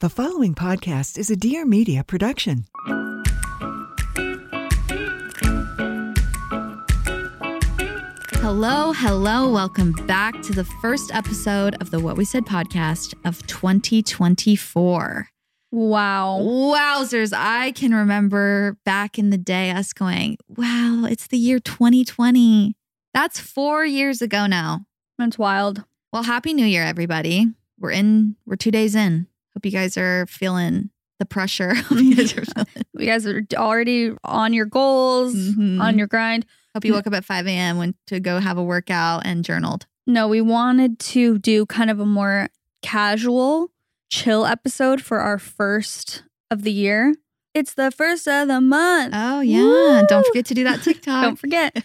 The following podcast is a Dear Media production. Hello, hello. Welcome back to the first episode of the What We Said podcast of 2024. Wow. Wowzers. I can remember back in the day us going, wow, it's the year 2020. That's four years ago now. That's wild. Well, Happy New Year, everybody. We're in, we're two days in. Hope you guys are feeling the pressure. You guys are feeling- You guys are already on your goals, Mhm. on your grind. Hope you woke up at 5 a.m. went to go have a workout and journaled. No, we wanted to do kind of a more casual, chill episode for our first of the year. It's the first of the month. Oh, yeah. Don't forget to do that TikTok. Don't forget.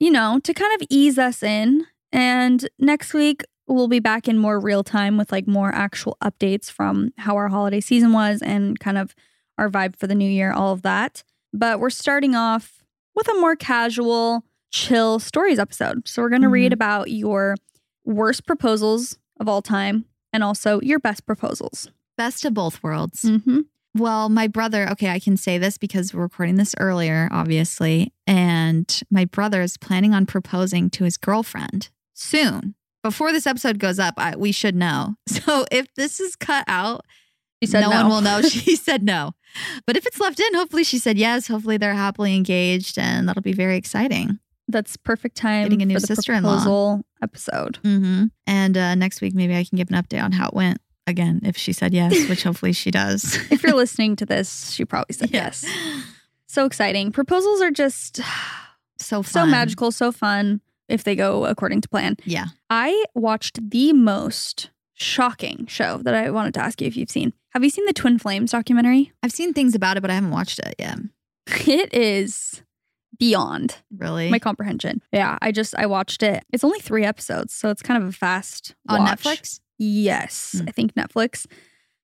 you know, to kind of ease us in. And next week, we'll be back in more real time with like more actual updates from how our holiday season was and kind of our vibe for the new year, all of that. But we're starting off with a more casual, chill stories episode. So we're going to read Mhm. about your worst proposals of all time and also your best proposals. Best of both worlds. Mm-hmm. Well, my brother, okay, I can say this because we're recording this earlier, obviously. And my brother is planning on proposing to his girlfriend soon. Before this episode goes up, I, we should know. So if this is cut out, She said no, no. one will know. She said no. But if it's left in, hopefully she said yes. Hopefully they're happily engaged and that'll be very exciting. That's perfect time Getting a new for the sister-in-law. proposal episode. Mm-hmm. And uh, next week, maybe I can give an update on how it went. Again, if she said yes, which hopefully she does. if you're listening to this, she probably said yes. So exciting. Proposals are just So so magical, so fun if they go according to plan. Yeah. I watched the most shocking show that I wanted to ask you if you've seen. Have you seen the Twin Flames documentary? I've seen things about it, but I haven't watched it yet. It is beyond Really? my comprehension. Yeah, I just I watched it. It's only 3 episodes, so it's kind of a fast on watch. Netflix? Yes, Mm. I think Netflix.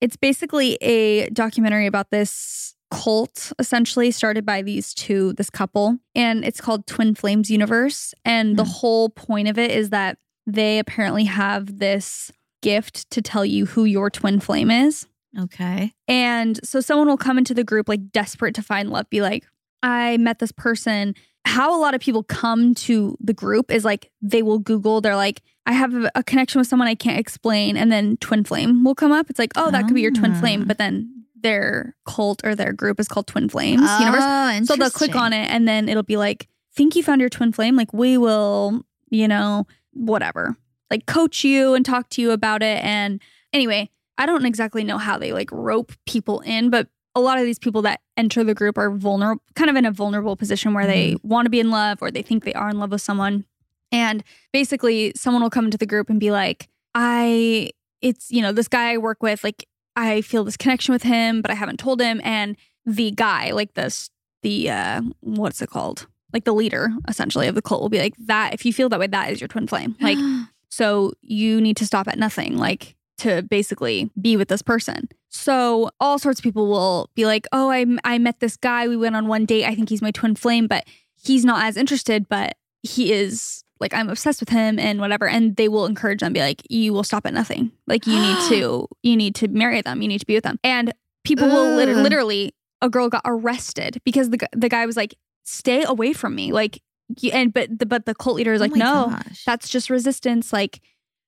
It's basically a documentary about this cult essentially started by these two this couple and it's called Twin Flames Universe and the Mm. whole point of it is that they apparently have this gift to tell you who your twin flame is. Okay. And so someone will come into the group like desperate to find love, be like, I met this person. How a lot of people come to the group is like they will Google, they're like, I have a- a connection with someone I can't explain. And then twin flame will come up. It's like, oh, that could be your twin flame. Ah. But then their cult or their group is called Twin Flames Universe. Oh, So they'll click on it and then it'll be like, think you found your twin flame? Like, we will, you know, whatever, like coach you and talk to you about it. And anyway, I don't exactly know how they like rope people in, but a lot of these people that enter the group are vulnerable, kind of in a vulnerable position where they mm-hmm. want to be in love or they think they are in love with someone. And basically, someone will come into the group and be like, I, it's, you know, this guy I work with, like, I feel this connection with him, but I haven't told him. And the guy, like this, the, uh, what's it called? Like the leader, essentially, of the cult will be like, that, if you feel that way, that is your twin flame. Like, so you need to stop at nothing, like to basically be with this person. So all sorts of people will be like, "Oh, I I met this guy. We went on one date. I think he's my twin flame, but he's not as interested, but he is like I'm obsessed with him and whatever." And they will encourage them, be like, "You will stop at nothing. Like you need to you need to marry them. You need to be with them." And people will lit- literally a girl got arrested because the the guy was like, "Stay away from me." Like and but the but the cult leader is Oh like, my "No, gosh. that's just resistance. Like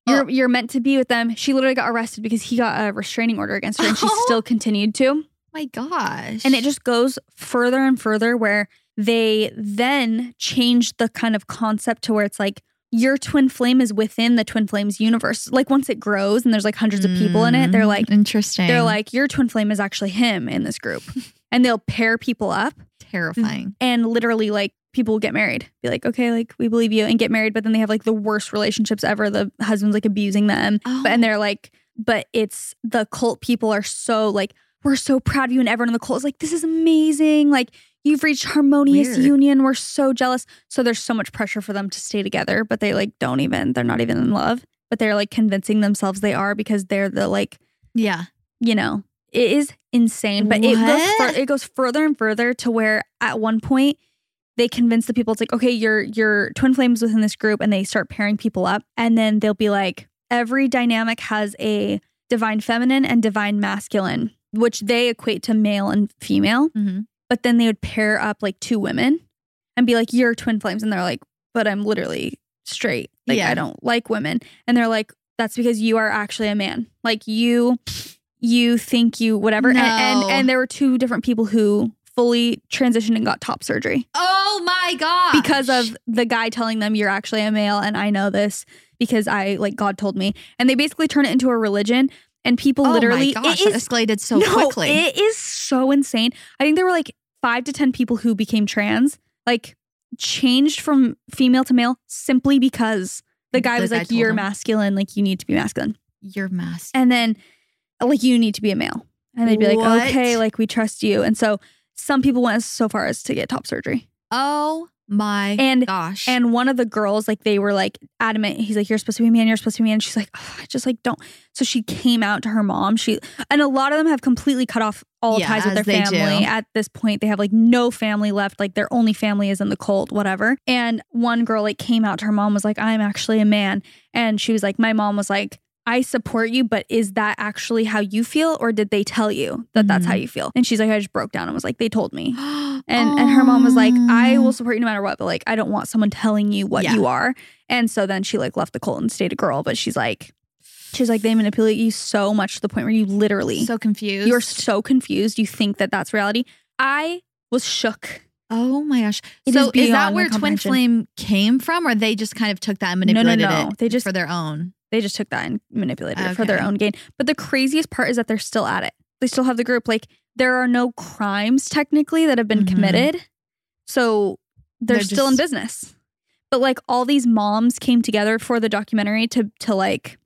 oh. you're Oh. you're meant to be with them. She literally got arrested because he got a restraining order against her and she Oh. still continued to. my gosh. And it just goes further and further where they then change the kind of concept to where it's like your twin flame is within the twin flames universe. Like once it grows and there's like hundreds of people in it, they're Mm, like interesting. they're like your twin flame is actually him in this group. and they'll pair people up terrifying. and literally like people will get married be like okay like we believe you and get married but then they have like the worst relationships ever the husband's like abusing them Oh. but and they're like but it's the cult people are so like we're so proud of you and everyone in the cult is like this is amazing like you've reached harmonious Weird. union we're so jealous so there's so much pressure for them to stay together but they like don't even they're not even in love but they're like convincing themselves they are because they're the like yeah. you know, it is insane. But it goes fur- it goes further and further to where at one point they convince the people it's like, okay, you're you're twin flames within this group, and they start pairing people up, and then they'll be like, every dynamic has a divine feminine and divine masculine, which they equate to male and female. Mhm. But then they would pair up like two women and be like, You're twin flames. And they're like, But I'm literally straight. Like, Yeah. I don't like women. And they're like, That's because you are actually a man. Like, you, you think you, whatever. And, and, and there were two different people who fully transitioned and got top surgery Oh my god! because of the guy telling them you're actually a male and I know this because I like God told me. And they basically turn it into a religion and people oh literally my gosh, it that is escalated so no, quickly. It is so insane. I think there were like 5 to 10 people who became trans, like changed from female to male simply because the guy The was guy like you're them. masculine, like you need to be masculine. Your mask. And then like you need to be a male. And they'd be like, "Okay, like we trust you." And so some people went so far as to get top surgery. Oh my And- gosh. And one of the girls, like they were like adamant. He's like, "You're supposed to be a man. You're supposed to be a man." And she's like, "Ugh, "I just like don't." So she came out to her mom. She and a lot of them have completely cut off all Yeah, ties with their family. At this point, they have like no family left. Like their only family is in the cult, whatever. And one girl like came out to her mom was like, "I'm actually a man," and she was like, "My mom was like." I support you, but is that actually how you feel, or did they tell you that that's how Mhm. you feel? And she's like, I just broke down and was like, they told me. And and her mom was like, I will support you no matter what, but like I don't want someone telling you what Yeah. you are. And so then she like left the cult and stayed a girl, but she's like she's like they manipulate you so much to the point where you literally so confused. you're so confused, you think that that's reality. I was shook. Oh my gosh. It so is is, that where Twin. Flame came from, or they just kind of took that and No, no, no. it They just- for their own? They just took that and manipulated it for their own gain. But the craziest part is that they're still at it. They still have the group. Like there are no crimes technically that have been Mhm. committed. So they're, They're still in business. But like all these moms came together for the documentary to to like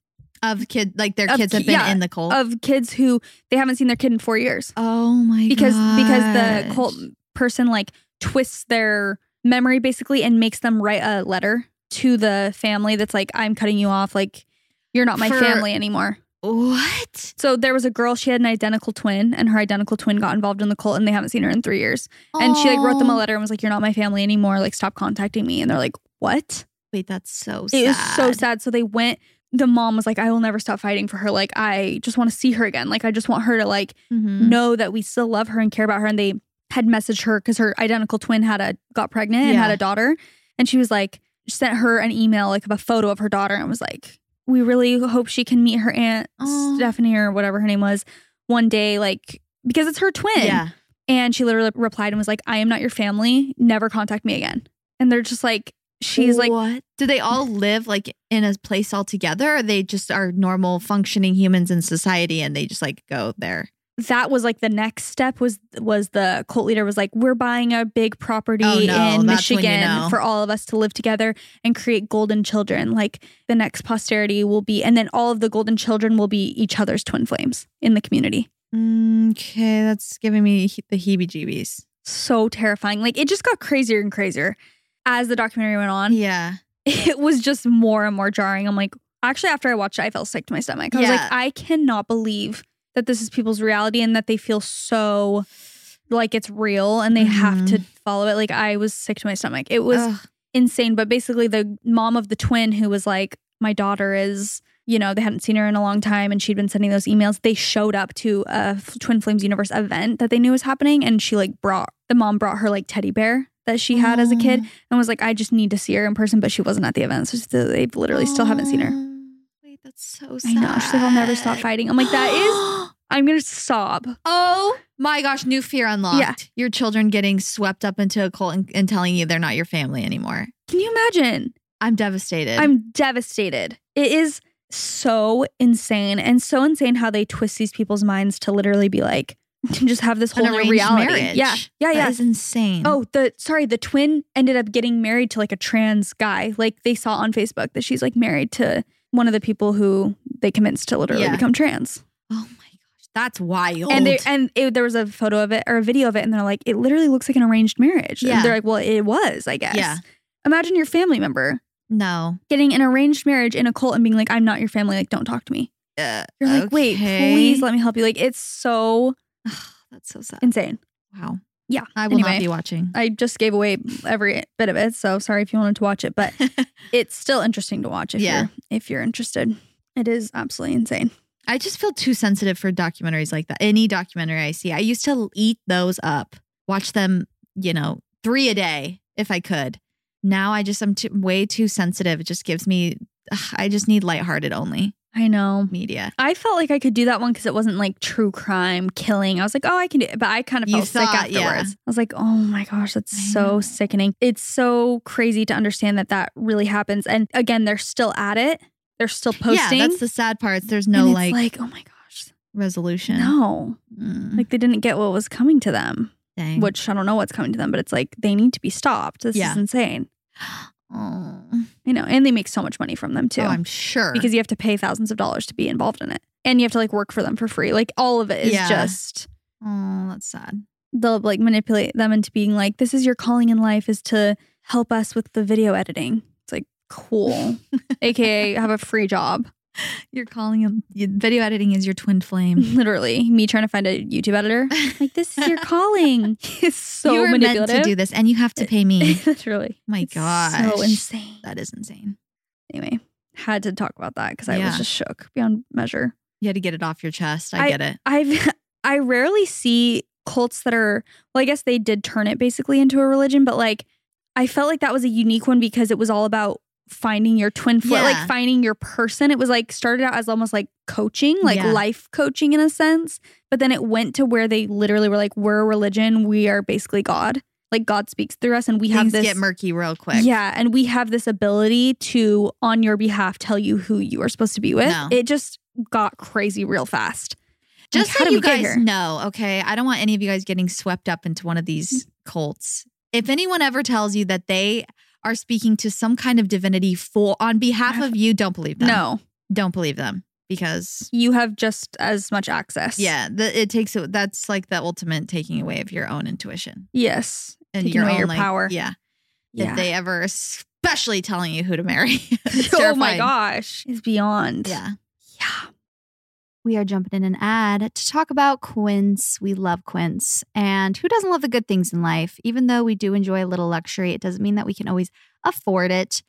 Of kid, like their Of kids have been yeah, in the cult. of kids who they haven't seen their kid in four years oh my because because the cult person like twists their memory basically and makes them write a letter to the family that's like I'm cutting you off like you're not my For- family anymore. What? So there was a girl she had an identical twin and her identical twin got involved in the cult and they haven't seen her in 3 years. And she like wrote them a letter and was like you're not my family anymore like stop contacting me and they're like what? Wait, that's so sad. It was so sad. So they went. The mom was like, "I will never stop fighting for her. Like, I just want to see her again. Like, I just want her to like Mhm. know that we still love her and care about her." And they had messaged her because her identical twin had a got pregnant and had a daughter, and she was like, sent her an email like of a photo of her daughter and was like, "We really hope she can meet her aunt Aw. Stephanie or whatever her name was one day, like because it's her twin." Yeah. And she literally replied and was like, "I am not your family. Never contact me again." And they're just like, she's like, what? Do they all live like in a place all together, or they just are normal functioning humans in society and they just like go there? That was like the next step was was the cult leader was like we're buying a big property Oh, no, in when you Michigan know. for all of us to live together and create golden children. Like the next posterity will be and then all of the golden children will be each other's twin flames in the community. Okay, that's giving me the heebie-jeebies. so terrifying. Like it just got crazier and crazier as the documentary went on. Yeah. it was just more and more jarring. I'm like actually after i watched it i felt sick to my stomach. I was like i cannot believe that this is people's reality and that they feel so like it's real and they have to mm-hmm. follow it. Like i was sick to my stomach. It was Ugh. insane. But basically the mom of the twin who was like my daughter is you know they hadn't seen her in a long time and she'd been sending those emails they showed up to a twin flames universe event that they knew was happening and she like brought the mom brought her like teddy bear that she had as a kid mm. and was like i just need to see her in person but she wasn't at the event. So they literally still haven't seen her. Wait, that's so sad. i know. She's like i'll never stop fighting. I'm like that is i'm gonna sob Oh my gosh, new fear unlocked. Yeah. Your children getting swept up into a cult and, and telling you they're not your family anymore. can you imagine I'm devastated. I'm devastated. It is so insane and so insane how they twist these people's minds to literally be like to just have this whole new reality. marriage. Yeah, yeah, That yeah. is insane. Oh, the sorry, the twin ended up getting married to like a trans guy. Like they saw on Facebook that she's like married to one of the people who they convinced to literally Yeah. become trans. oh my that's wild. And they and it, there was a photo of it or a video of it, and they're like, it literally looks like an arranged marriage. And Yeah. they're like, well, it was, I guess. Yeah. Imagine your family member no. getting an arranged marriage in a cult and being like, I'm not your family. Like, don't talk to me. Uh, You're like, wait, please let me help you. Like, it's so That's so sad. insane. Wow. Yeah. I will Anyway, not be watching. I just gave away every bit of it, so sorry if you wanted to watch it, but it's still interesting to watch if Yeah. you're if you're interested. It is absolutely insane. I just feel too sensitive for documentaries like that. Any documentary I see, I used to eat those up, watch them, you know, three a day if I could. Now I just am too, way too sensitive. It just gives me, ugh, I just need lighthearted only I know. media. I felt like I could do that one because it wasn't like true crime, killing. I was like, oh, I can do it. But I kind of felt sick thought, yeah. afterwards. I was like, oh my gosh, that's I so know. sickening. It's so crazy to understand that that really happens. And again, they're still at it. They're still posting. Yeah, that's the sad part. There's no it's like, like, oh my gosh, resolution. no. Mm, Like they didn't get what was coming to them, dang. which I don't know what's coming to them, but it's like they need to be stopped. This Yeah. is insane. Oh, You know, and they make so much money from them too. oh, I'm sure. because you have to pay thousands of dollars to be involved in it. And you have to like work for them for free. Like all of it is Yeah. just oh, that's sad. they'll like manipulate them into being like, this is your calling in life is to help us with the video editing. Cool. AKA have a free job. You're calling him video editing is your twin flame. Literally. Me trying to find a YouTube editor. Like, this is your calling. It's so you were meant to do this, and you have to pay me. Literally. My god, So insane. That is insane. Anyway, had to talk about that because I was just shook beyond measure. You had to get it off your chest. I, get it. I've I rarely see cults that are well, I guess they did turn it basically into a religion, but like I felt like that was a unique one because it was all about finding your twin flame, Yeah. like finding your person. It was like started out as almost like coaching, like Yeah. life coaching in a sense, but then it went to where they literally were like, we're a religion, we are basically God. Like God speaks through us, and we have this get murky real quick. yeah, and we have this ability to, on your behalf, tell you who you are supposed to be with. No. It just got crazy real fast. Just Like, so you guys know, okay? I don't want any of you guys getting swept up into one of these cults. If anyone ever tells you that they are speaking to some kind of divinity for on behalf of you, don't believe them. No, Don't believe them because you have just as much access. yeah, the, it takes that's like the ultimate taking away of your own intuition Yes. and Taking your away own your like, power. Yeah. Yeah. If they ever especially telling you who to marry. Oh my gosh. It's beyond. Yeah. Yeah. We are jumping in an ad to talk about Quince. We love Quince. And who doesn't love the good things in life? Even though we do enjoy a little luxury, it doesn't mean that we can always afford it.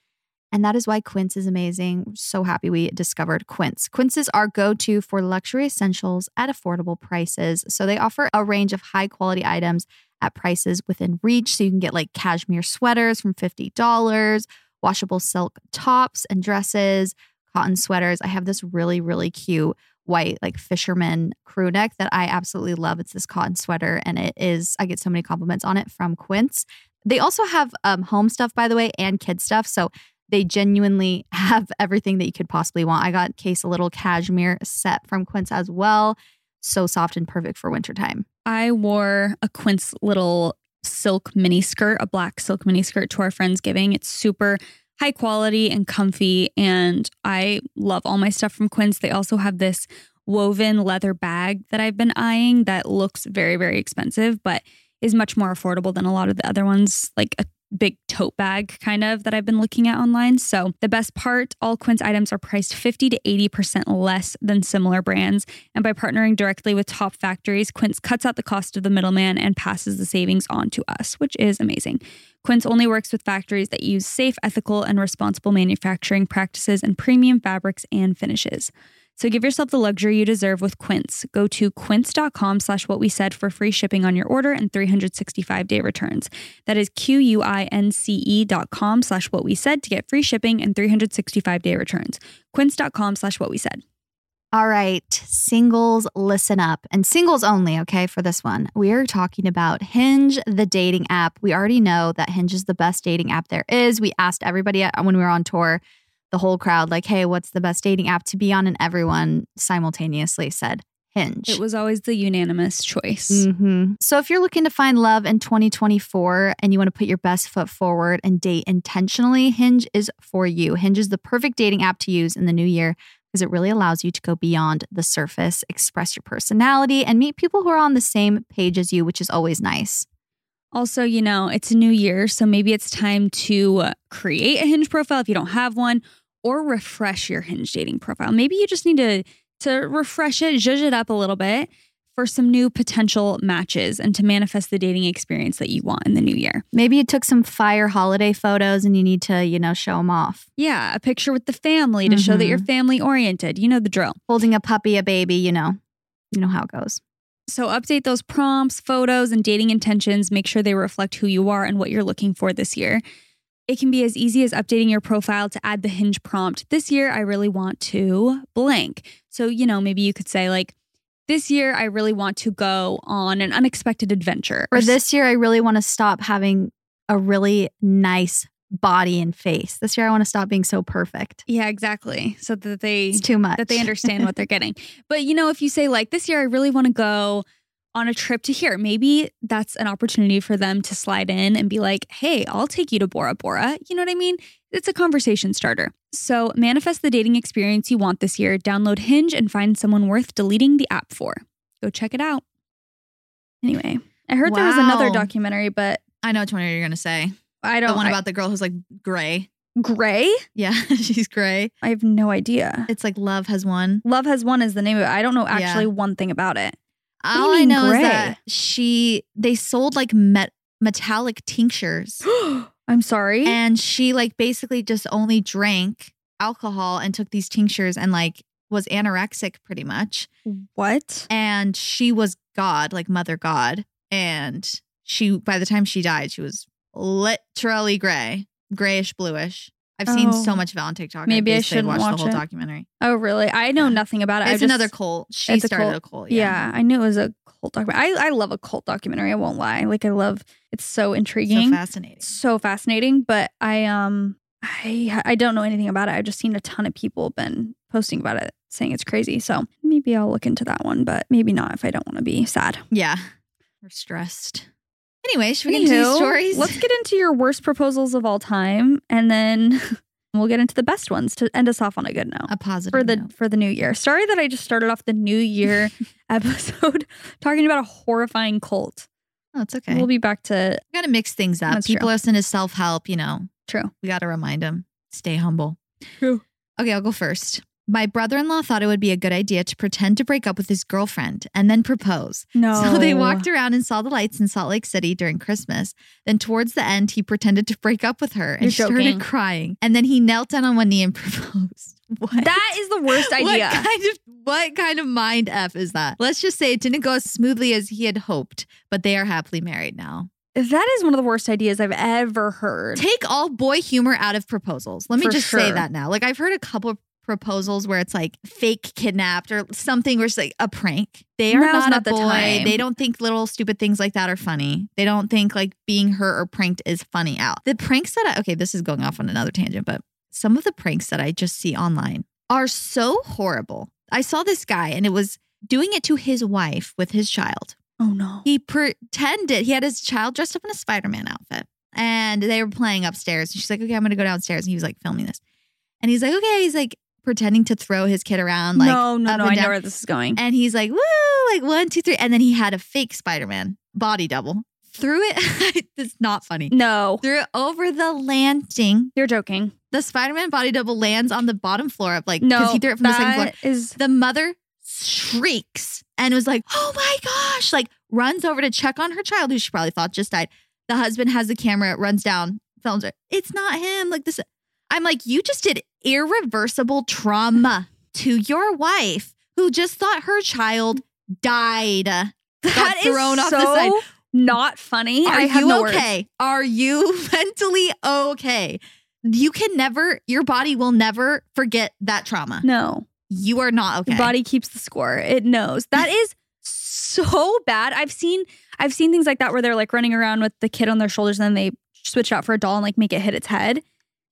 And that is why Quince is amazing. So happy we discovered Quince. Quince is our go to for luxury essentials at affordable prices. So they offer a range of high quality items at prices within reach. So you can get like cashmere sweaters from $50, washable silk tops and dresses, cotton sweaters. I have this really, really cute white like fisherman crew neck that I absolutely love. It's this cotton sweater and it is I get so many compliments on it from Quince. They also have um, home stuff by the way and kid stuff. So they genuinely have everything that you could possibly want. I got Case a little cashmere set from Quince as well. So soft and perfect for wintertime. I wore a Quince little silk mini skirt, a black silk mini skirt to our friends giving. It's super high quality and comfy and I love all my stuff from Quince. They also have this woven leather bag that I've been eyeing that looks very very expensive but is much more affordable than a lot of the other ones like a big tote bag kind of that I've been looking at online. So the best part, all Quince items are priced 50 to 80% less than similar brands. And by partnering directly with top factories, Quince cuts out the cost of the middleman and passes the savings on to us, which is amazing. Quince only works with factories that use safe, ethical, and responsible manufacturing practices and premium fabrics and finishes. So give yourself the luxury you deserve with Quince. Go to quince.com slash what we said for free shipping on your order and 365 day returns. That is Q-U-I-N-C-E dot com slash what we said to get free shipping and 365 day returns. Quince.com slash what we said. All right, singles, listen up. And singles only, okay, for this one. We are talking about Hinge, the dating app. We already know that Hinge is the best dating app there is. We asked everybody when we were on tour, the whole crowd, like, hey, what's the best dating app to be on? And everyone simultaneously said Hinge. It was always the unanimous choice. hmm So if you're looking to find love in 2024 and you want to put your best foot forward and date intentionally, Hinge is for you. Hinge is the perfect dating app to use in the new year because it really allows you to go beyond the surface, express your personality, and meet people who are on the same page as you, which is always nice. Also, you know, it's a new year, so maybe it's time to uh, create a Hinge profile if you don't have one or refresh your Hinge dating profile. Maybe you just need to to refresh it, zhuzh it up a little bit. for some new potential matches and to manifest the dating experience that you want in the new year. Maybe you took some fire holiday photos and you need to, you know, show them off. Yeah, a picture with the family to show that mm-hmm. you're family oriented. You know the drill. Holding a puppy, a baby, you know, you know how it goes. So update those prompts, photos, and dating intentions. Make sure they reflect who you are and what you're looking for this year. It can be as easy as updating your profile to add the hinge prompt. This year, I really want to blank. So, you know, maybe you could say, like, this year, I really want to go on an unexpected adventure. Or this year, I really want to stop having a really nice body and face. This year, I want to stop being so perfect. Yeah, exactly. So that they It's too much. that they understand what they're getting. But you know, if you say like this year I really want to go on a trip to here, maybe that's an opportunity for them to slide in and be like, "Hey, I'll take you to Bora Bora." You know what I mean? It's a conversation starter. So, manifest the dating experience you want this year. Download Hinge and find someone worth deleting the app for. Go check it out. Anyway, I heard there was another documentary, but I know which one you're gonna say. I don't The one I- about the girl who's like gray. Gray. Yeah, she's gray. I have no idea. It's like love has won. Love Has Won is the name of it. I don't know Yeah. actually one thing about it. All I know gray? is that she they sold like met, metallic tinctures, I'm sorry. and she like basically just only drank alcohol and took these tinctures and like was anorexic pretty much. what? And she was God, like Mother God, and she by the time she died, she was literally gray, grayish bluish. I've seen so Oh. much of it on TikTok. Maybe I basically shouldn't watch the whole it. documentary. Oh, really? I know Yeah. nothing about it. It's just- another cult. She it's a started cult. a cult. Yeah. I knew it was a cult documentary. I, I love a cult documentary. I won't lie. Like I love. It's so So intriguing, fascinating. so fascinating. But I um I I don't know anything about it. I've just seen a ton of people been posting about it, saying it's crazy. So maybe I'll look into that one, but maybe not if I don't want to be sad. Yeah. We're stressed. Anyway, should we get into these stories? Let's get into your worst proposals of all time, and then we'll get into the best ones to end us off on a good note. a positive for the note. for the new year. Sorry that I just started off the new year episode talking about a horrifying cult. Oh, it's okay. We'll be back to we got to mix things up. That's People true. listen to self help. You know, true. we got to remind them stay humble. True. Okay, I'll go first. My brother in law thought it would be a good idea to pretend to break up with his girlfriend and then propose. No. So they walked around and saw the lights in Salt Lake City during Christmas. Then, towards the end, he pretended to break up with her and You're started joking. crying. And then he knelt down on one knee and proposed. What? That is the worst idea. What kind of what kind of mind f is that? Let's just say it didn't go as smoothly as he had hoped, but they are happily married now. That is one of the worst ideas I've ever heard. Take all boy humor out of proposals. Let me For just say that now. Like I've heard a couple of proposals where it's like fake kidnapped or something where it's like a prank. They are Now's not, not a the boy. time. They don't think little stupid things like that are funny. They don't think like being hurt or pranked is funny out. The pranks that I okay, this is going off on another tangent, but some of the pranks that I just see online are so horrible. I saw this guy and it was doing it to his wife with his child. Oh no. He pretended he had his child dressed up in a Spider-Man outfit and they were playing upstairs. And she's like, okay, I'm going to go downstairs. And he was like filming this. And he's like, okay. He's like pretending to throw his kid around. Like, no, no, no. I know where this is going. And he's like, woo, like one, two, three. And then he had a fake Spider-Man body double. Threw it. it's not funny. No. Threw it over the landing. You're joking. The Spider-Man body double lands on the bottom floor of like, no, because he threw it from the second floor. Is- The mother shrieks and was like, oh my gosh, like runs over to check on her child who she probably thought just died. The husband has the camera, runs down, films her. It's not him. Like this. I'm like, you just did irreversible trauma to your wife who just thought her child died. that thrown off so the side. not funny. Are I have you no words. okay? Are you mentally okay? You can never, your body will never forget that trauma. No. You are not okay. The body keeps the score. It knows. That is so bad. I've seen I've seen things like that where they're like running around with the kid on their shoulders and then they switch out for a doll and like make it hit its head.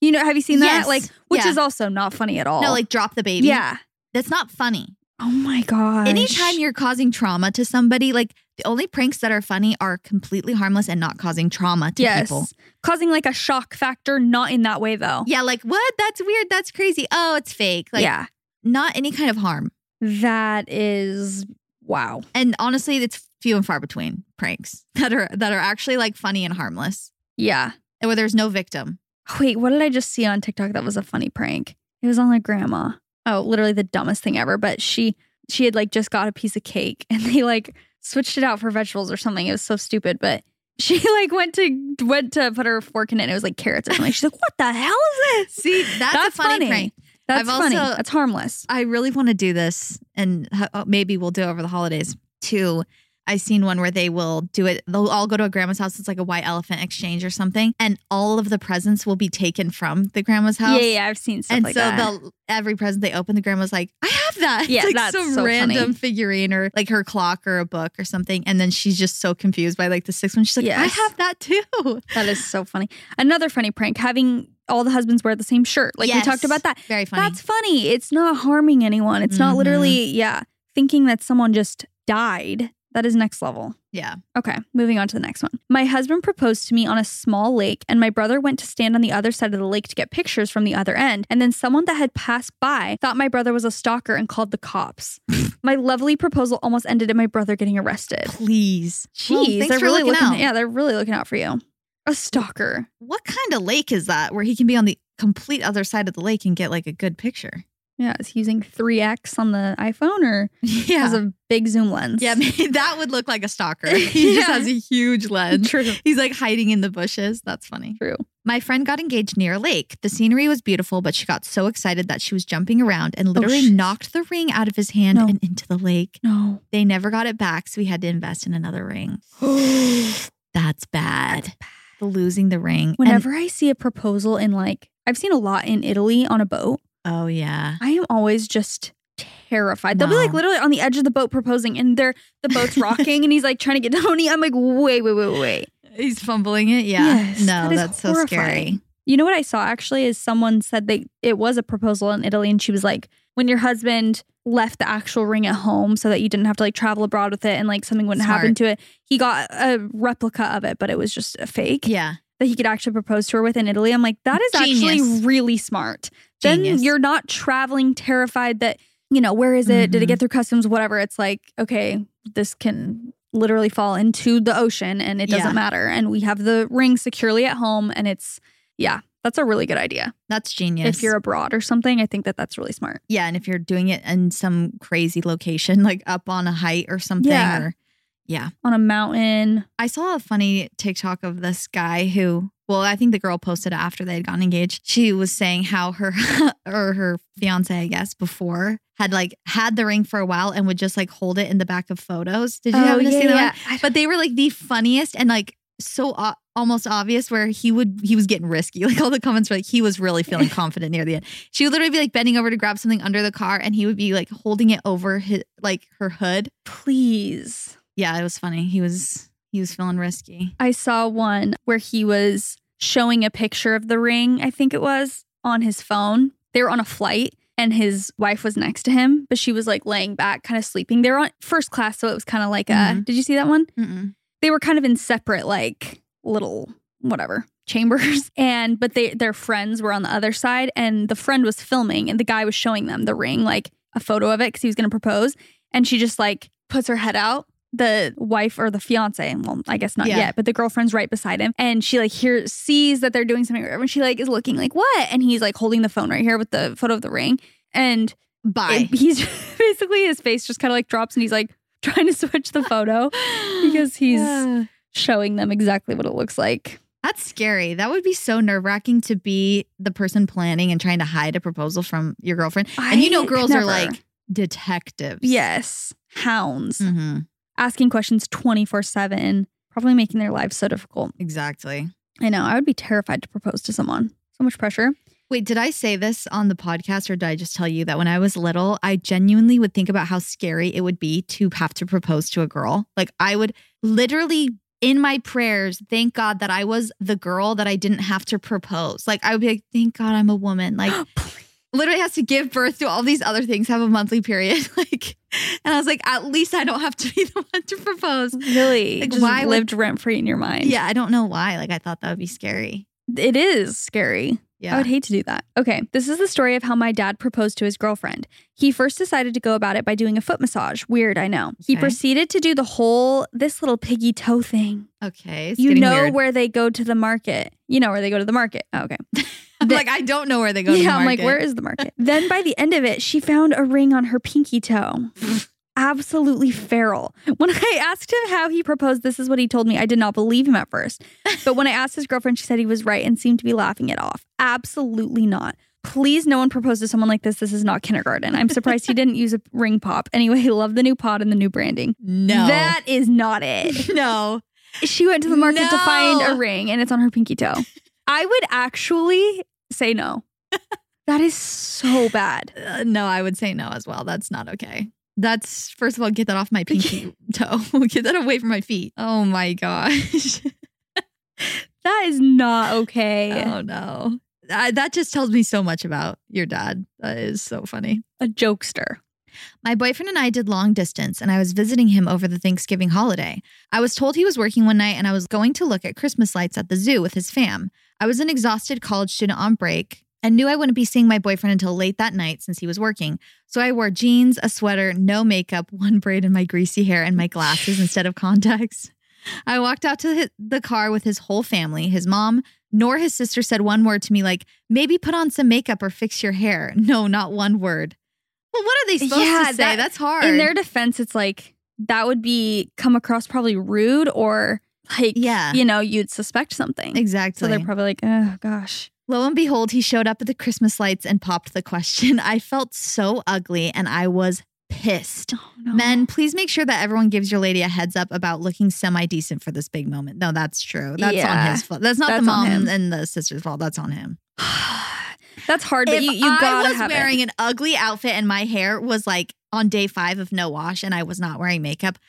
You know, have you seen Yes. that? Like which Yeah. is also not funny at all. No, like drop the baby. Yeah. That's not funny. Oh my god. Anytime you're causing trauma to somebody, like the only pranks that are funny are completely harmless and not causing trauma to yes. people. Causing like a shock factor, not in that way though. Yeah, like what? That's weird. That's crazy. Oh, it's fake. Like yeah. not any kind of harm. That is wow. And honestly, it's few and far between pranks that are that are actually like funny and harmless. Yeah. And where there's no victim. Wait, what did I just see on TikTok that was a funny prank? It was on my grandma. Oh, literally the dumbest thing ever. But she she had like just got a piece of cake and they like switched it out for vegetables or something. It was so stupid, but she like went to went to put her fork in it and it was like carrots or something. She's like, "What the hell is this?" See, that's, That's a funny, funny. prank. That's I've funny. also- That's harmless. I really want to do this, and uh, maybe we'll do it over the holidays too. I seen one where they will do it. They'll all go to a grandma's house. It's like a white elephant exchange or something, and all of the presents will be taken from the grandma's house. Yeah, yeah, I've seen stuff And like so that. they'll every present they open, the grandma's like, "I have that." Yeah, it's like that's some so random funny. figurine or like her clock or a book or something, and then she's just so confused by like the sixth one. She's like, "I have that too." That is so funny. Another funny prank: having all the husbands wear the same shirt. Like we talked about that. Very funny. That's funny. It's not harming anyone. It's not Mhm. literally, yeah, thinking that someone just died. That is next level. yeah. Okay, moving on to the next one. My husband proposed to me on a small lake, and my brother went to stand on the other side of the lake to get pictures from the other end. And then someone that had passed by thought my brother was a stalker and called the cops. my lovely proposal almost ended in my brother getting arrested. Please. Jeez, Well, thanks they're for really looking looking. out. Yeah, they're really looking out for you. A stalker. What kind of lake is that where he can be on the complete other side of the lake and get like a good picture? Yeah, is he using 3x on the iPhone or Yeah. has a big zoom lens? yeah, that would look like a stalker. He just has a huge lens. true. He's like hiding in the bushes. That's funny. True. My friend got engaged near a lake. The scenery was beautiful, but she got so excited that she was jumping around and oh, literally shit. knocked the ring out of his hand No. and into the lake. No. They never got it back, so we had to invest in another ring. That's bad. The losing the ring. And- Whenever I see a proposal in like, I've seen a lot in Italy on a boat. Oh yeah. I am always just terrified. They'll be like literally on the edge of the boat proposing, and they're the boat's rocking, and he's like trying to get down. I'm like, wait, wait, wait, wait. He's fumbling it. Yeah. Yes, no, that that's so scary. You know what I saw actually is someone said they it was a proposal in Italy, and she was like, when your husband left the actual ring at home so that you didn't have to like travel abroad with it and like something wouldn't happen to it, he got a replica of it, but it was just a fake Yeah. that he could actually propose to her with in Italy. I'm like, that is Genius. actually really smart. Genius. Then you're not traveling terrified that, you know, where is it? Did it Mhm. get through customs? Whatever. It's like, okay, this can literally fall into the ocean and it doesn't Yeah. matter. And we have the ring securely at home. And it's, yeah, that's a really good idea. That's genius. If you're abroad or something, I think that that's really smart. yeah, and if you're doing it in some crazy location, like up on a height or something, Yeah. or yeah. On a mountain. I saw a funny TikTok of this guy who, well, I think the girl posted after they had gotten engaged. She was saying how her or her fiance, I guess, before had like had the ring for a while and would just like hold it in the back of photos. Did you oh, happen to see that? one? But they were like the funniest and like so almost obvious where he would he was getting risky. Like all the comments were like he was really feeling confident near the end. She would literally be like bending over to grab something under the car and he would be like holding it over his like her hood. Please. Yeah, it was funny. He was he was feeling risky. I saw one where he was showing a picture of the ring, I think it was, on his phone. They were on a flight and his wife was next to him, but she was like laying back, kind of sleeping. They were on first class, so it was kind of like a. Mhm. Did you see that one? Mm-mm. They were kind of in separate, like little whatever chambers, and but they their friends were on the other side, and the friend was filming, and the guy was showing them the ring, like a photo of it, because he was going to propose, and she just like puts her head out the wife or the fiance, well, I guess not Yeah. yet, but the girlfriend's right beside him. And she like here sees that they're doing something. And she like is looking like, what? And he's like holding the phone right here with the photo of the ring. And Bye. it- he's basically his face just kind of like drops and he's like trying to switch the photo because he's Yeah. showing them exactly what it looks like. That's scary. That would be so nerve wracking to be the person planning and trying to hide a proposal from your girlfriend. and you know, I girls are like detectives. yes, hounds hmm asking questions 24 7, probably making their lives so difficult. Exactly. I know. I would be terrified to propose to someone. So much pressure. Wait, did I say this on the podcast or did I just tell you that when I was little, I genuinely would think about how scary it would be to have to propose to a girl? Like, I would literally in my prayers thank God that I was the girl that I didn't have to propose. Like, I would be like, thank God I'm a woman. Like, literally has to give birth to all these other things, have a monthly period. Like, and I was like, at least I don't have to be the one to propose. Really? Like, just why lived rent free in your mind. Yeah, I don't know why. Like, I thought that would be scary. It is scary. Yeah. I would hate to do that. Okay, this is the story of how my dad proposed to his girlfriend. He first decided to go about it by doing a foot massage. Weird, I know. He Okay. proceeded to do the whole this little piggy toe thing. okay. You know weird. where they go to the market. You know where they go to the market. Oh, okay. I'm like, I don't know where they go. to yeah, the I'm like, where is the market? then by the end of it, she found a ring on her pinky toe. Absolutely feral. When I asked him how he proposed, this is what he told me. I did not believe him at first. But when I asked his girlfriend, she said he was right and seemed to be laughing it off. Absolutely not. Please, no one propose to someone like this. This is not kindergarten. I'm surprised he didn't use a ring pop. Anyway, love the new pod and the new branding. No, That is not it. no. She went to the market to find a ring and it's on her pinky toe. I would actually say no. That is so bad. Uh, no, I would say no as well. That's not okay. That's first of all, get that off my pinky toe. get that away from my feet. Oh my gosh. That is not okay. oh no. I, that just tells me so much about your dad. That is so funny. A jokester. My boyfriend and I did long distance, and I was visiting him over the Thanksgiving holiday. I was told he was working one night, and I was going to look at Christmas lights at the zoo with his fam. I was an exhausted college student on break and knew I wouldn't be seeing my boyfriend until late that night since he was working. So I wore jeans, a sweater, no makeup, one braid in my greasy hair, and my glasses instead of contacts. I walked out to the car with his whole family. His mom nor his sister said one word to me like, maybe put on some makeup or fix your hair. No, not one word. Well, what are they supposed Yeah, to say? that- That's hard. In their defense, it's like that would be come across probably rude or like, Yeah. you know, you'd suspect something. exactly. So they're probably like, oh gosh. Lo and behold, he showed up at the Christmas lights and popped the question. I felt so ugly and I was pissed. Oh, no. Men, please make sure that everyone gives your lady a heads up about looking semi decent for this big moment. No, that's true. That's on his fault. That's not That's the mom and the sister's fault. That's on him. That's hard, but if you, you I gotta was have wearing it. an ugly outfit and my hair was like on day five of no wash and I was not wearing makeup,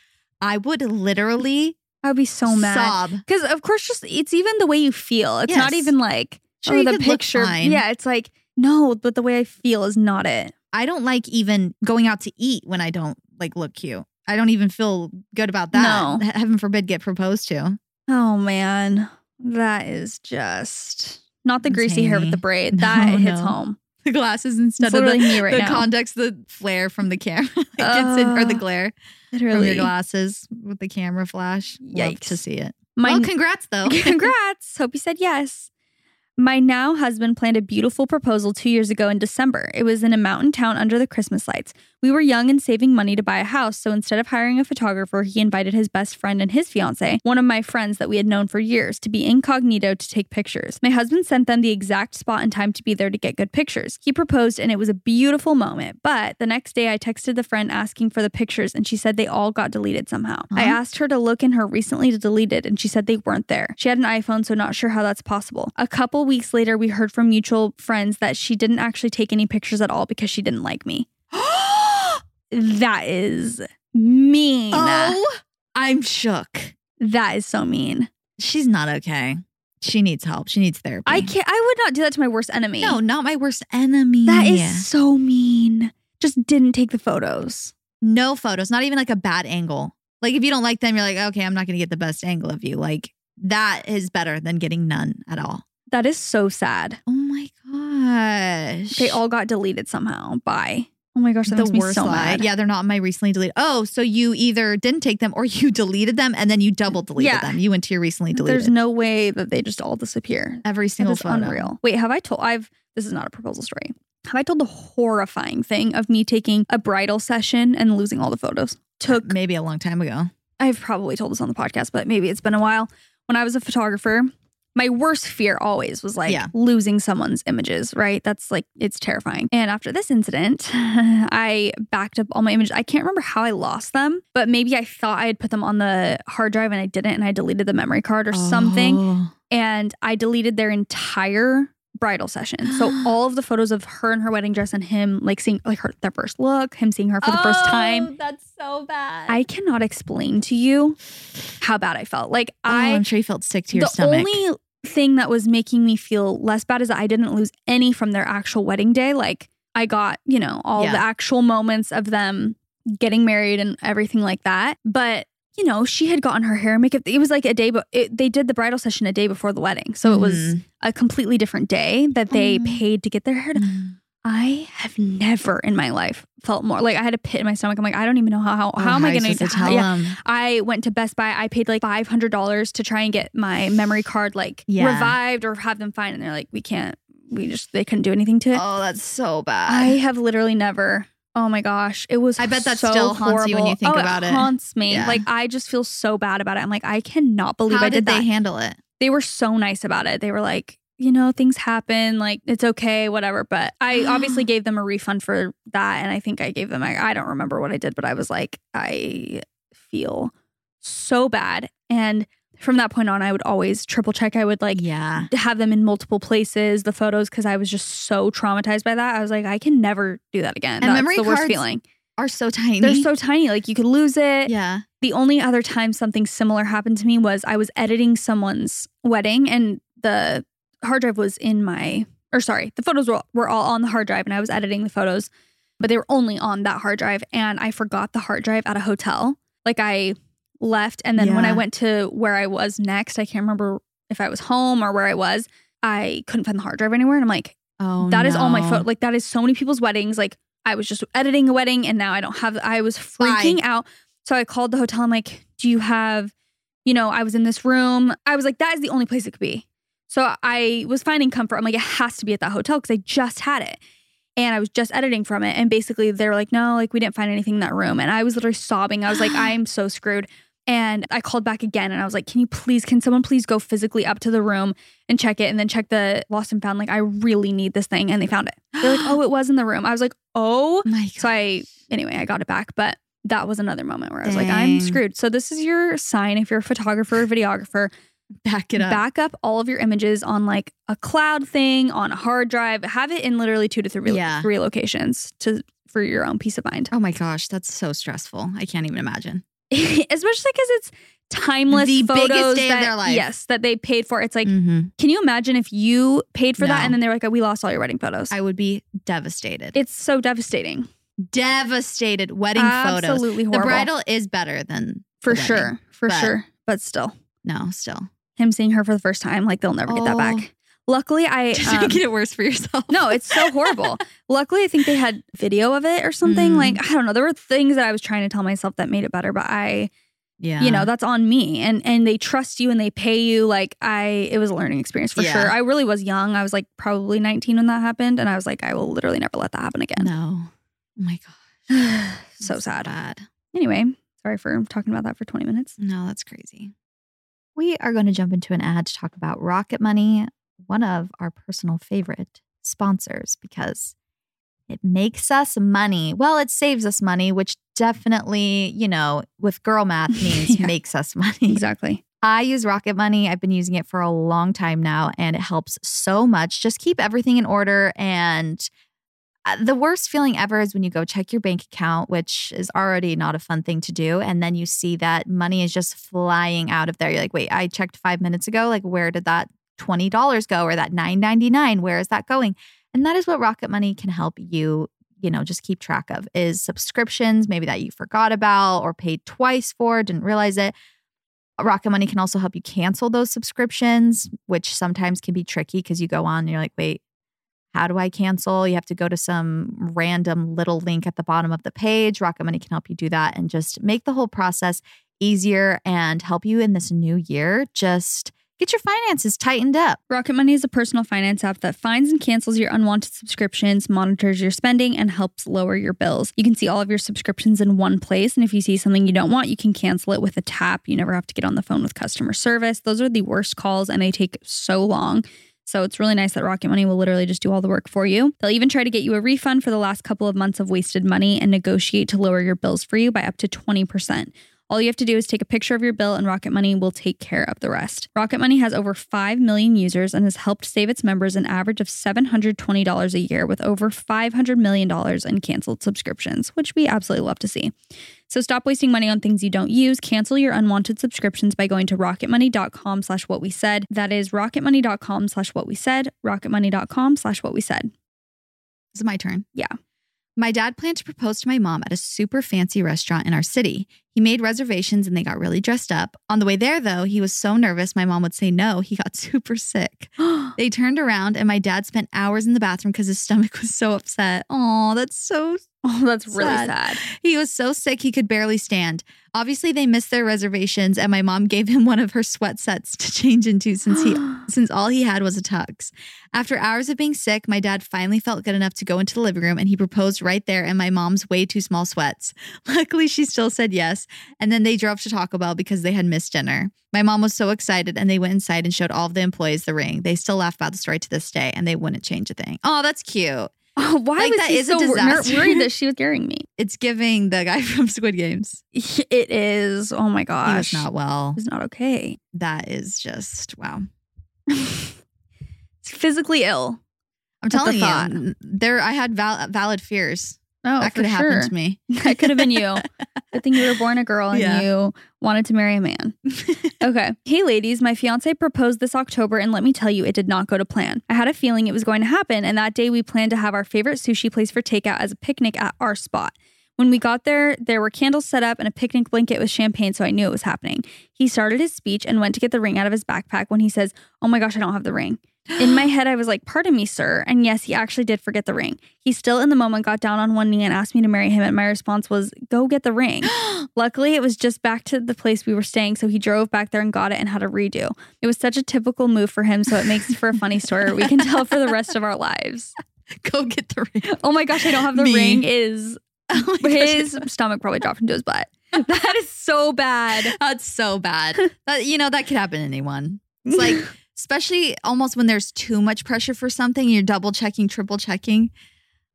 I would literally I'd be so mad. sob. Because of course, just it's even the way you feel. It's not even like Sure, oh, the picture. Yeah, it's like no, but the way I feel is not it. I don't like even going out to eat when I don't like look cute. I don't even feel good about that. No. Heaven forbid get proposed to. Oh man, that is just not the That's greasy hair with the braid. No, that hits no. home. The glasses instead It's of the, me right the now. context, the flare from the camera gets in, or the Ugh. glare from Literally, your glasses with the camera flash. Love to see it. My well, congrats though. Congrats. Hope you said yes. My now husband planned a beautiful proposal two years ago in December. It was in a mountain town under the Christmas lights. We were young and saving money to buy a house, so instead of hiring a photographer, he invited his best friend and his fiance, one of my friends that we had known for years, to be incognito to take pictures. My husband sent them the exact spot and time to be there to get good pictures. He proposed, and it was a beautiful moment. But the next day, I texted the friend asking for the pictures, and she said they all got deleted somehow. I asked her to look in her recently deleted, and she said they weren't there. She had an iPhone, so not sure how that's possible. A couple weeks later, we heard from mutual friends that she didn't actually take any pictures at all because she didn't like me. That is mean. oh, I'm shook. That is so mean. She's not okay. She needs help. She needs therapy. I can't. I would not do that to my worst enemy. No, not my worst enemy. that is so mean. Just didn't take the photos. no photos. Not even like a bad angle. Like if you don't like them, you're like, okay, I'm not going to get the best angle of you. Like that is better than getting none at all. That is so sad. Oh my gosh. They all got deleted somehow. Bye. Oh my gosh, that the worst so lie. mad. Yeah, they're not on my recently deleted. Oh, so you either didn't take them or you deleted them and then you double deleted Yeah. them. You went to your recently deleted. There's no way that they just all disappear. every single is photo. unreal. Wait, have I told? I've. This is not a proposal story. Have I told the horrifying thing of me taking a bridal session and losing all the photos? Took. Maybe a long time ago. I've probably told this on the podcast, but maybe it's been a while. When I was a photographer, my worst fear always was like Yeah. losing someone's images. Right? That's like it's terrifying. And after this incident, I backed up all my images. I can't remember how I lost them, but maybe I thought I had put them on the hard drive and I didn't, and I deleted the memory card or something Oh. and I deleted their entire bridal session. So all of the photos of her in her wedding dress and him like seeing like her their first look, him seeing her for the first oh, time. Oh, That's so bad. I cannot explain to you how bad I felt. Like oh, I I'm sure you felt sick to your the stomach. only thing that was making me feel less bad is that I didn't lose any from their actual wedding day. Like I got, you know, all Yeah. the actual moments of them getting married and everything like that. But you know, she had gotten her hair and makeup. It was like a day, but they did the bridal session a day before the wedding, so it was Mhm. a completely different day that they Mm. paid to get their hair. done. Mm. I have never in my life felt more like I had a pit in my stomach. I'm like, I don't even know how how, Oh, how am I going to tell yeah. them? I went to Best Buy. I paid like five hundred dollars to try and get my memory card like Yeah. revived or have them fine, and they're like, we can't, we just they couldn't do anything to it. Oh, that's so bad. I have literally never. Oh my gosh, it was. I bet that so still haunts you when you think Oh, about it. Haunts me. Yeah. Like I just feel so bad about it. I'm like, I cannot believe How I did did, they that. handle it? they were so nice about it. They were like, you know, things happen. Like it's okay, whatever. But I obviously gave them a refund for that, and I think I gave them. I, I don't remember what I did, but I was like, I feel so bad. And from that point on, I would always triple check. I would like yeah. have them in multiple places, the photos, because I was just so traumatized by that. I was like, I can never do that again. And That's memory the worst feeling. Are so tiny. They're so tiny, like you could lose it. yeah. The only other time something similar happened to me was I was editing someone's wedding and the hard drive was in my, or sorry, the photos were, were all on the hard drive and I was editing the photos, but they were only on that hard drive. And I forgot the hard drive at a hotel. Like I left. And then when I went to where I was next, I can't remember if I was home or where I was, I couldn't find the hard drive anywhere. And I'm like, Oh, that is all my no. photo. Like that is so many people's weddings. Like I was just editing a wedding and now I don't have. I was freaking out. So I called the hotel. I'm like, do you have? You know, I was in this room. I was like, that is the only place it could be. So I was finding comfort. I'm like, it has to be at that hotel because I just had it. And I was just editing from it. And basically they were like, no, like we didn't find anything in that room. And I was literally sobbing. I was like, I'm so screwed. And I called back again and I was like, can you please, can someone please go physically up to the room and check it and then check the lost and found? Like, I really need this thing. And they found it. They're like, oh, it was in the room. I was like, oh. My. So I, anyway, I got it back. But that was another moment where I was like, I'm screwed. So this is your sign if you're a photographer or videographer. Back it up. Back up all of your images on like a cloud thing, on a hard drive. Have it in literally two to three, Yeah. three locations to for your own peace of mind. Oh my gosh, that's so stressful. I can't even imagine. Especially because it's timeless The biggest photos that, their life. Yes, that they paid for. It's like, Mhm. can you imagine if you paid for that and then they're like, oh, we lost all your wedding photos? I would be devastated. it's so devastating. devastated. Wedding photos. Absolutely horrible. The bridal is better than for wedding. sure, for but- sure. But still, No, still. Him seeing her for the first time, like they'll never get that Oh. back. Luckily, I Just um, making it worse for yourself. no, it's so horrible. Luckily, I think they had video of it or something. Mhm. Like I don't know, there were things that I was trying to tell myself that made it better, but I, yeah. you know, that's on me. And and they trust you and they pay you. Like I, it was a learning experience for Yeah. sure. I really was young. I was like probably 19 when that happened, and I was like, I will literally never let that happen again. no. Oh my god. so That's sad. Anyway, sorry for talking about that for 20 minutes. No, that's crazy. We are going to jump into an ad to talk about Rocket Money, one of our personal favorite sponsors, because it makes us money. Well, it saves us money, which definitely, you know, with girl math means Yeah. makes us money. Exactly. I use Rocket Money. I've been using it for a long time now, and it helps so much. Just keep everything in order. And Uh, the worst feeling ever is when you go check your bank account, which is already not a fun thing to do. And then you see that money is just flying out of there. You're like, wait, I checked five minutes ago. Like, where did that $20 go or that $9.99? Where is that going? And that is what Rocket Money can help you, you know, just keep track of is subscriptions, maybe that you forgot about or paid twice for, didn't realize it. Rocket Money can also help you cancel those subscriptions, which sometimes can be tricky because you go on and you're like, wait, how do I cancel? You have to go to some random little link at the bottom of the page. Rocket Money can help you do that and just make the whole process easier and help you in this new year. Just get your finances tightened up. Rocket Money is a personal finance app that finds and cancels your unwanted subscriptions, monitors your spending, and helps lower your bills. You can see all of your subscriptions in one place. And if you see something you don't want, you can cancel it with a tap. You never have to get on the phone with customer service. Those are the worst calls and they take so long. So it's really nice that Rocket Money will literally just do all the work for you. They'll even try to get you a refund for the last couple of months of wasted money and negotiate to lower your bills for you by up to 20%. All you have to do is take a picture of your bill, and Rocket Money will take care of the rest. Rocket Money has over 5 million users and has helped save its members an average of $720 a year with over $500 million in canceled subscriptions, which we absolutely love to see. So stop wasting money on things you don't use. Cancel your unwanted subscriptions by going to rocketmoney.com slash what we said. That is rocketmoney.com slash what we said, rocketmoney.com slash what we said. Is it my turn? Yeah. My dad planned to propose to my mom at a super fancy restaurant in our city. He made reservations and they got really dressed up. On the way there, though, he was so nervous my mom would say no. He got super sick. They turned around and my dad spent hours in the bathroom because his stomach was so upset. Oh, that's so Oh, that's really Sad. sad. He was so sick he could barely stand. Obviously, they missed their reservations, and my mom gave him one of her sweat sets to change into since he since all he had was a tux. After hours of being sick, my dad finally felt good enough to go into the living room and he proposed right there in my mom's way too small sweats. Luckily, she still said yes, and then they drove to Taco Bell because they had missed dinner. My mom was so excited and they went inside and showed all of the employees the ring. They still laugh about the story to this day and they wouldn't change a thing. Oh, that's cute. Oh, why Like, was that he is a so worried that she was carrying me? It's giving the guy from Squid Games. It is. Oh my He gosh. was not well. It's not okay. That is just wow. It's physically ill. I'm the telling you, there I had val- valid fears Oh, that could have sure. happened to me. That could have been you. Good thing you were born a girl and Yeah. you wanted to marry a man. Okay. Hey, ladies, my fiance proposed this October, and let me tell you, it did not go to plan. I had a feeling it was going to happen, and that day we planned to have our favorite sushi place for takeout as a picnic at our spot. When we got there, there were candles set up and a picnic blanket with champagne, so I knew it was happening. He started his speech and went to get the ring out of his backpack when he says, Oh my gosh, I don't have the ring. In my head, I was like, Pardon me, sir. And yes, he actually did forget the ring. He still, in the moment, got down on one knee and asked me to marry him. And my response was, Go get the ring. Luckily, it was just back to the place we were staying. So he drove back there and got it and had a redo. It was such a typical move for him. So it makes for a funny story we can tell for the rest of our lives. Go get the ring. Oh my gosh, I don't have the Me. ring. Is Oh my gosh, his stomach probably dropped into his butt. That is so bad. That's so bad. That you know that could happen to anyone. It's like especially almost when there's too much pressure for something, you're double checking, triple checking.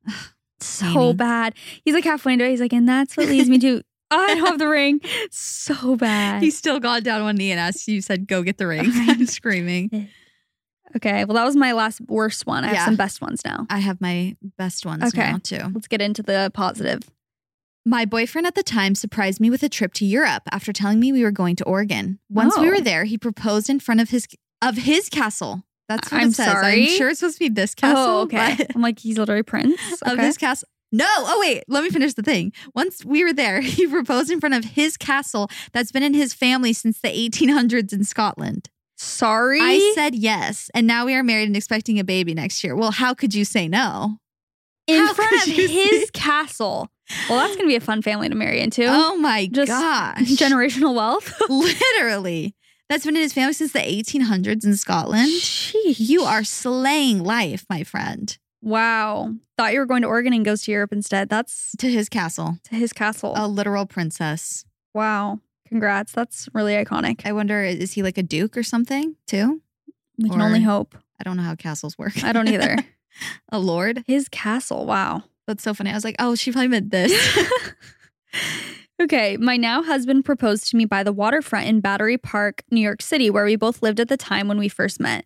so Amy. bad. He's like halfway into it. He's like, and that's what leads me to. Oh, I don't have the ring. So bad. He still got down on one knee and asked you said, "Go get the ring." I'm screaming. okay. Well, that was my last worst one. I have Yeah. some best ones now. I have my best ones Okay. now too. Let's get into the positive. My boyfriend at the time surprised me with a trip to Europe after telling me we were going to Oregon. Once we Oh. were there, he proposed in front of his of his castle. That's what I'm it says. sorry? I'm sure it's supposed to be this oh, castle. oh, okay. but- I'm like, he's literally Prince. of Okay. his castle. No, oh wait, let me finish the thing. Once we were there, he proposed in front of his castle that's been in his family since the 1800s in Scotland. Sorry. I said yes, and now we are married and expecting a baby next year. Well, how could you say no? in How front of his say- castle. Well, that's going to be a fun family to marry into. Oh my Just gosh. Generational wealth. Literally. That's been in his family since the 1800s in Scotland. Sheesh. You are slaying life, my friend, Wow. Thought you were going to Oregon and goes to Europe instead. That's to his castle. to his castle. A literal princess. Wow. Congrats. That's really iconic. I wonder, is he like a duke or something too? We can or- only hope. I don't know how castles work. I don't either. a lord? His castle. Wow. That's so funny. I was like, oh, she probably meant this. okay, my now husband proposed to me by the waterfront in Battery Park, New York City, where we both lived at the time when we first met.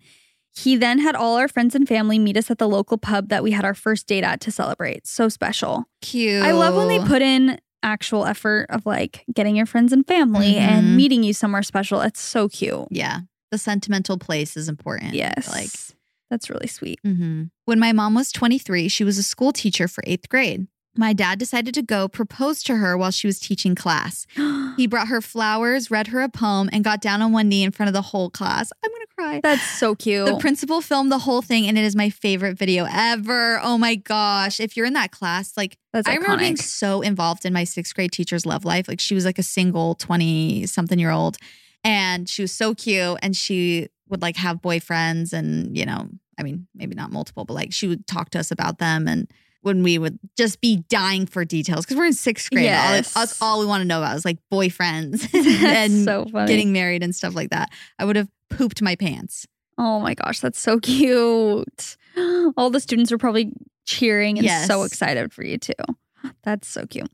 He then had all our friends and family meet us at the local pub that we had our first date at to celebrate. So special. Cute. I love when they put in actual effort of like getting your friends and family Mhm. and meeting you somewhere special. It's so cute. Yeah. The sentimental place is important. Yes. Like, that's really sweet. Mhm. When my mom was 23, she was a school teacher for eighth grade. My dad decided to go propose to her while she was teaching class. He brought her flowers, read her a poem, and got down on one knee in front of the whole class. I'm going to cry. That's so cute. The principal filmed the whole thing, and it is my favorite video ever. Oh my gosh. If you're in that class, like, That's I remember being so involved in my sixth grade teacher's love life. Like, she was like a single 20 something year old, and she was so cute. And she would like have boyfriends, and, you know, I mean, maybe not multiple, but like she would talk to us about them. And when we would just be dying for details, because we're in sixth grade, Yes. all, us, all we want to know about is like boyfriends and so getting married and stuff like that. I would have pooped my pants. oh my gosh, that's so cute. All the students were probably cheering and so excited for you too. That's so cute.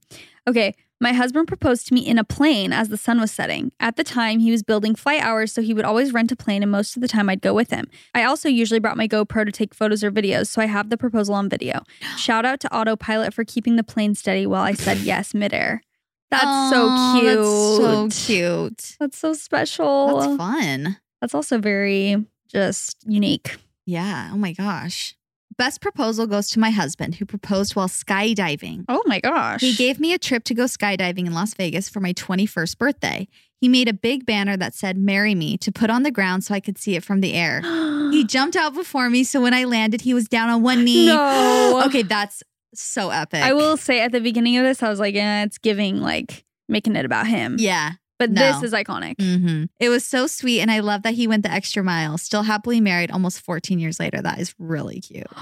Okay, my husband proposed to me in a plane as the sun was setting. At the time, he was building flight hours, so he would always rent a plane, and most of the time I'd go with him. I also usually brought my GoPro to take photos or videos, so I have the proposal on video. Shout out to Autopilot for keeping the plane steady while I said yes midair. That's so cute. That's so cute. That's so special. That's fun. That's also very just unique. Yeah. Oh my gosh. Best proposal goes to my husband who proposed while skydiving. Oh my gosh. He gave me a trip to go skydiving in Las Vegas for my 21st birthday. He made a big banner that said, Marry me, to put on the ground so I could see it from the air. He jumped out before me, so when I landed, he was down on one knee. No. Okay, that's So epic. I will say at the beginning of this, I was like, yeah, it's giving like making it about him. Yeah. But no. this is iconic. hmm It was so sweet. And I love that he went the extra mile. Still happily married almost 14 years later. That is really cute.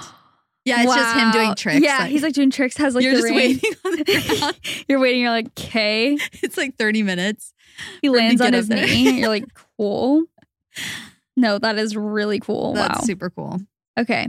Yeah, it's just him doing tricks. Yeah, he's like doing tricks. Has like you're just ring. waiting on the you're waiting. You're like, okay. It's like 30 minutes. He lands on his knee. You're like, cool. No, that is really cool. That's wow. super cool. Okay.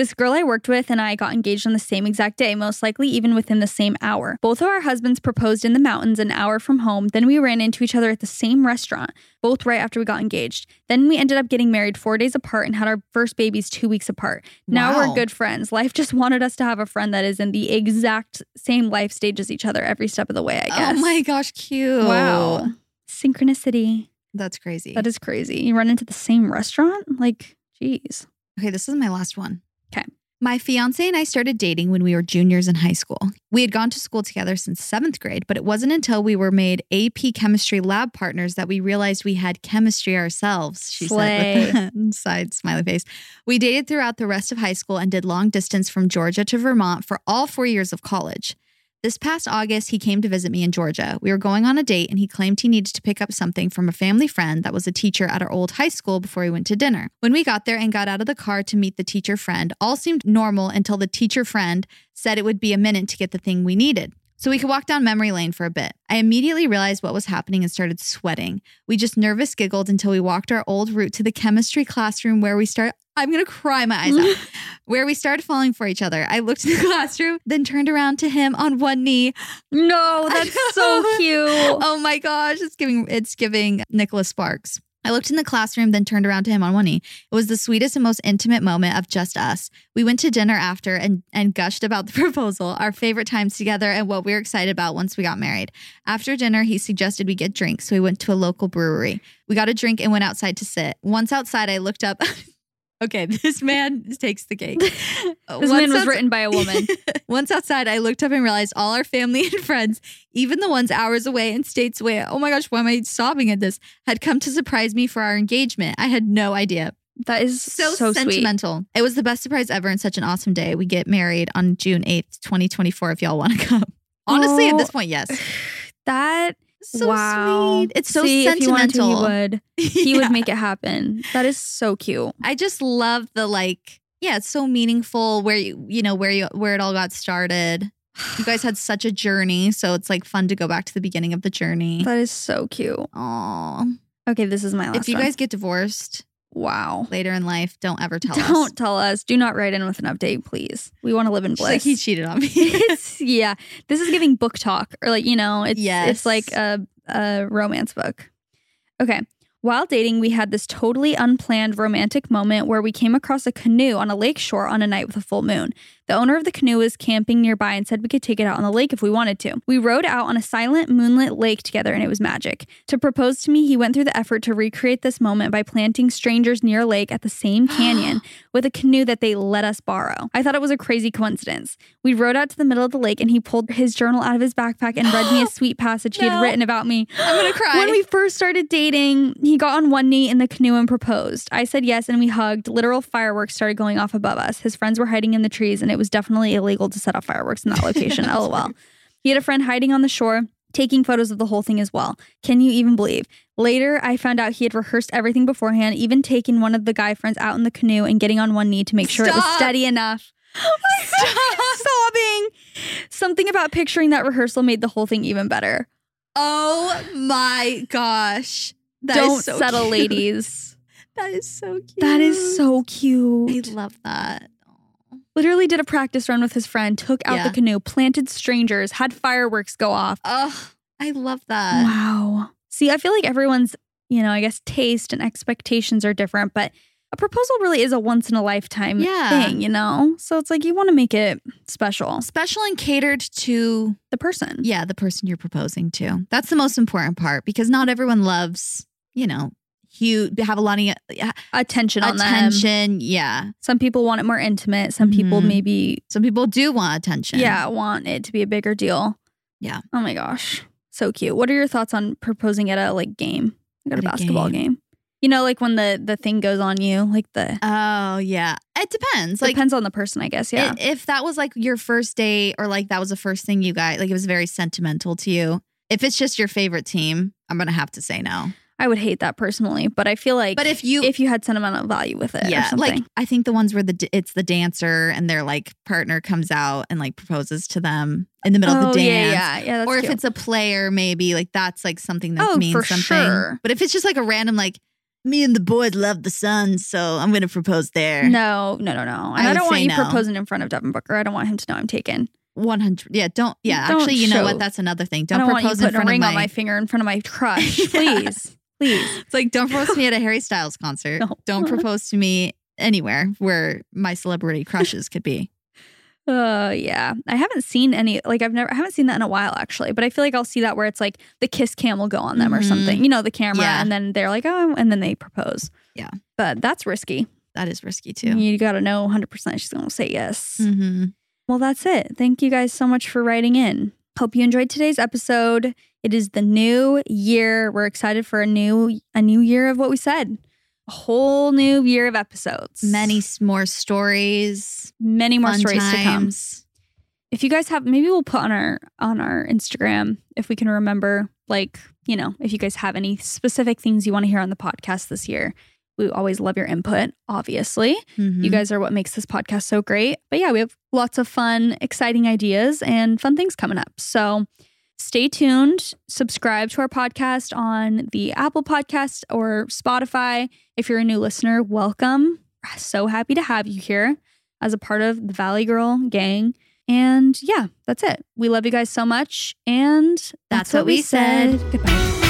This girl I worked with and I got engaged on the same exact day, most likely even within the same hour. Both of our husbands proposed in the mountains an hour from home. Then we ran into each other at the same restaurant, both right after we got engaged. Then we ended up getting married four days apart and had our first babies two weeks apart. Now Wow. we're good friends. Life just wanted us to have a friend that is in the exact same life stage as each other every step of the way, I guess. Oh my gosh, cute. Wow. Synchronicity. That's crazy. That is crazy. You run into the same restaurant? Like, geez. Okay, this is my last one. My fiance and I started dating when we were juniors in high school. We had gone to school together since seventh grade, but it wasn't until we were made AP chemistry lab partners that we realized we had chemistry ourselves, she said with a side smiley face. We dated throughout the rest of high school and did long distance from Georgia to Vermont for all four years of college. This past August, he came to visit me in Georgia. We were going on a date, and he claimed he needed to pick up something from a family friend that was a teacher at our old high school before we went to dinner. When we got there and got out of the car to meet the teacher friend, all seemed normal until the teacher friend said it would be a minute to get the thing we needed. So we could walk down memory lane for a bit. I immediately realized what was happening and started sweating. We just nervous giggled until we walked our old route to the chemistry classroom where we started. I'm gonna cry my eyes out. where we started falling for each other. I looked in the classroom, then turned around to him on one knee. No, that's so cute. Oh my gosh, it's giving it's giving Nicholas Sparks. I looked in the classroom, then turned around to him on one knee. It was the sweetest and most intimate moment of just us. We went to dinner after and, and gushed about the proposal, our favorite times together, and what we were excited about once we got married. After dinner, he suggested we get drinks, so we went to a local brewery. We got a drink and went outside to sit. Once outside, I looked up. Okay, this man takes the cake. This man was written by a woman. Once outside, I looked up and realized all our family and friends, even the ones hours away and states away, oh my gosh, why am I sobbing at this? Had come to surprise me for our engagement. I had no idea. That is So, so, sweet. sentimental. It was the best surprise ever and such an awesome day. We get married on June 8th, 2024, if y'all want to come. Honestly, at Oh. this point, yes. That So wow. sweet. It's so See, wanted to, sentimental. he would. He Yeah. would make it happen. That is so cute. I just love the like, yeah, it's so meaningful where you, you know, where you, where it all got started. You guys had such a journey, so it's like fun to go back to the beginning of the journey. That is so cute. Aw. Okay, this is my last If you one. guys get divorced wow. later in life, don't ever tell us. Don't tell us. Do not write in with an update, please. We want to live in She's like bliss. he cheated on me. it's yeah. This is giving BookTok or like you know, it's Yes. it's like a a romance book. Okay. While dating, we had this totally unplanned romantic moment where we came across a canoe on a lake shore on a night with a full moon. The owner of the canoe was camping nearby and said we could take it out on the lake if we wanted to. We rode out on a silent moonlit lake together and it was magic. To propose to me, he went through the effort to recreate this moment by planting strangers near a lake at the same canyon with a canoe that they let us borrow. I thought it was a crazy coincidence. We rode out to the middle of the lake and he pulled his journal out of his backpack and read me a sweet passage he had written about me. I'm gonna cry. When we first started dating, he got on one knee in the canoe and proposed. I said yes and we hugged. Literal fireworks started going off above us. His friends were hiding in the trees and it was definitely illegal to set off fireworks in that location. LOL. He had a friend hiding on the shore. Taking photos of the whole thing as well. Can you even believe? Later, I found out he had rehearsed everything beforehand, even taking one of the guy friends out in the canoe and getting on one knee to make sure it was steady enough. Oh sobbing. Something about picturing that rehearsal made the whole thing even better. oh my gosh. That is Don't so settle, cute. ladies. That is so cute. That is so cute. I love that. Literally did a practice run with his friend, took out Yeah. the canoe, planted strangers, had fireworks go off. Oh, I love that. wow. See, I feel like everyone's, you know, I guess taste and expectations are different, but a proposal really is a once in a lifetime Yeah. thing, you know? So it's like you want to make it special. Special and catered to The person. yeah, the person you're proposing to. That's the most important part because not everyone loves, you know, huge have a lot of Attention on them. attention. Yeah. Some people want it more intimate. Some people Mhm. maybe, Some people do want attention. yeah, want it to be a bigger deal. Yeah. Oh my gosh. So cute. What are your thoughts on proposing at a like game? Like at a At a basketball game. game. You know, like when the the thing goes on you, like the Oh yeah, it depends. Like depends on the person, I guess. Yeah. i- if that was like your first date, or like that was the first thing you got like, it was very sentimental to you. If it's just your favorite team, I'm gonna have to say no. I would hate that personally, but I feel like But if you, if you had sentimental value with it, or yeah, something. like I think the ones where the it's the dancer and their like partner comes out and like proposes to them in the middle of oh the yeah, dance. yeah, yeah. That's or if it's a player, maybe like that's like something that Oh, means for something. sure. But if it's just like a random like me and the boys love the sun, so I'm gonna propose there. no, no, no, no, and I I, don't want you no. proposing in front of Devin Booker. I don't want him to know I'm taken. one hundred. Yeah, don't. Yeah, Don't actually, you know what? That's another thing. Don't, don't propose in putting a front ring of on my finger in front of my crush, please, please. It's like don't propose to me at a Harry Styles concert. No. Don't propose to me anywhere where my celebrity crushes could be. Uh, yeah. I haven't seen any. Like I've never, I haven't seen that in a while actually. But I feel like I'll see that where it's like the kiss cam will go on them or Mhm. something. You know, the camera, Yeah. and then they're like, oh, and then they propose. Yeah. But that's risky. That is risky too. You got to know 100 percent she's gonna say yes. Mm-hmm. Well, that's it. Thank you guys so much for writing in. Hope you enjoyed today's episode. It is the new year. We're excited for a new a new year of what we said. A whole new year of episodes. Many more stories. many more stories to come. If you guys have maybe we'll put on our on our Instagram if we can remember like, you know, if you guys have any specific things you want to hear on the podcast this year. We always love your input, obviously. Mhm. You guys are what makes this podcast so great. But yeah, we have lots of fun, exciting ideas and fun things coming up. So stay tuned. Subscribe to our podcast on the Apple Podcast or Spotify. If you're a new listener, welcome. So happy to have you here as a part of the Valley Girl gang. And yeah, that's it. We love you guys so much. And that's, what we said. Goodbye.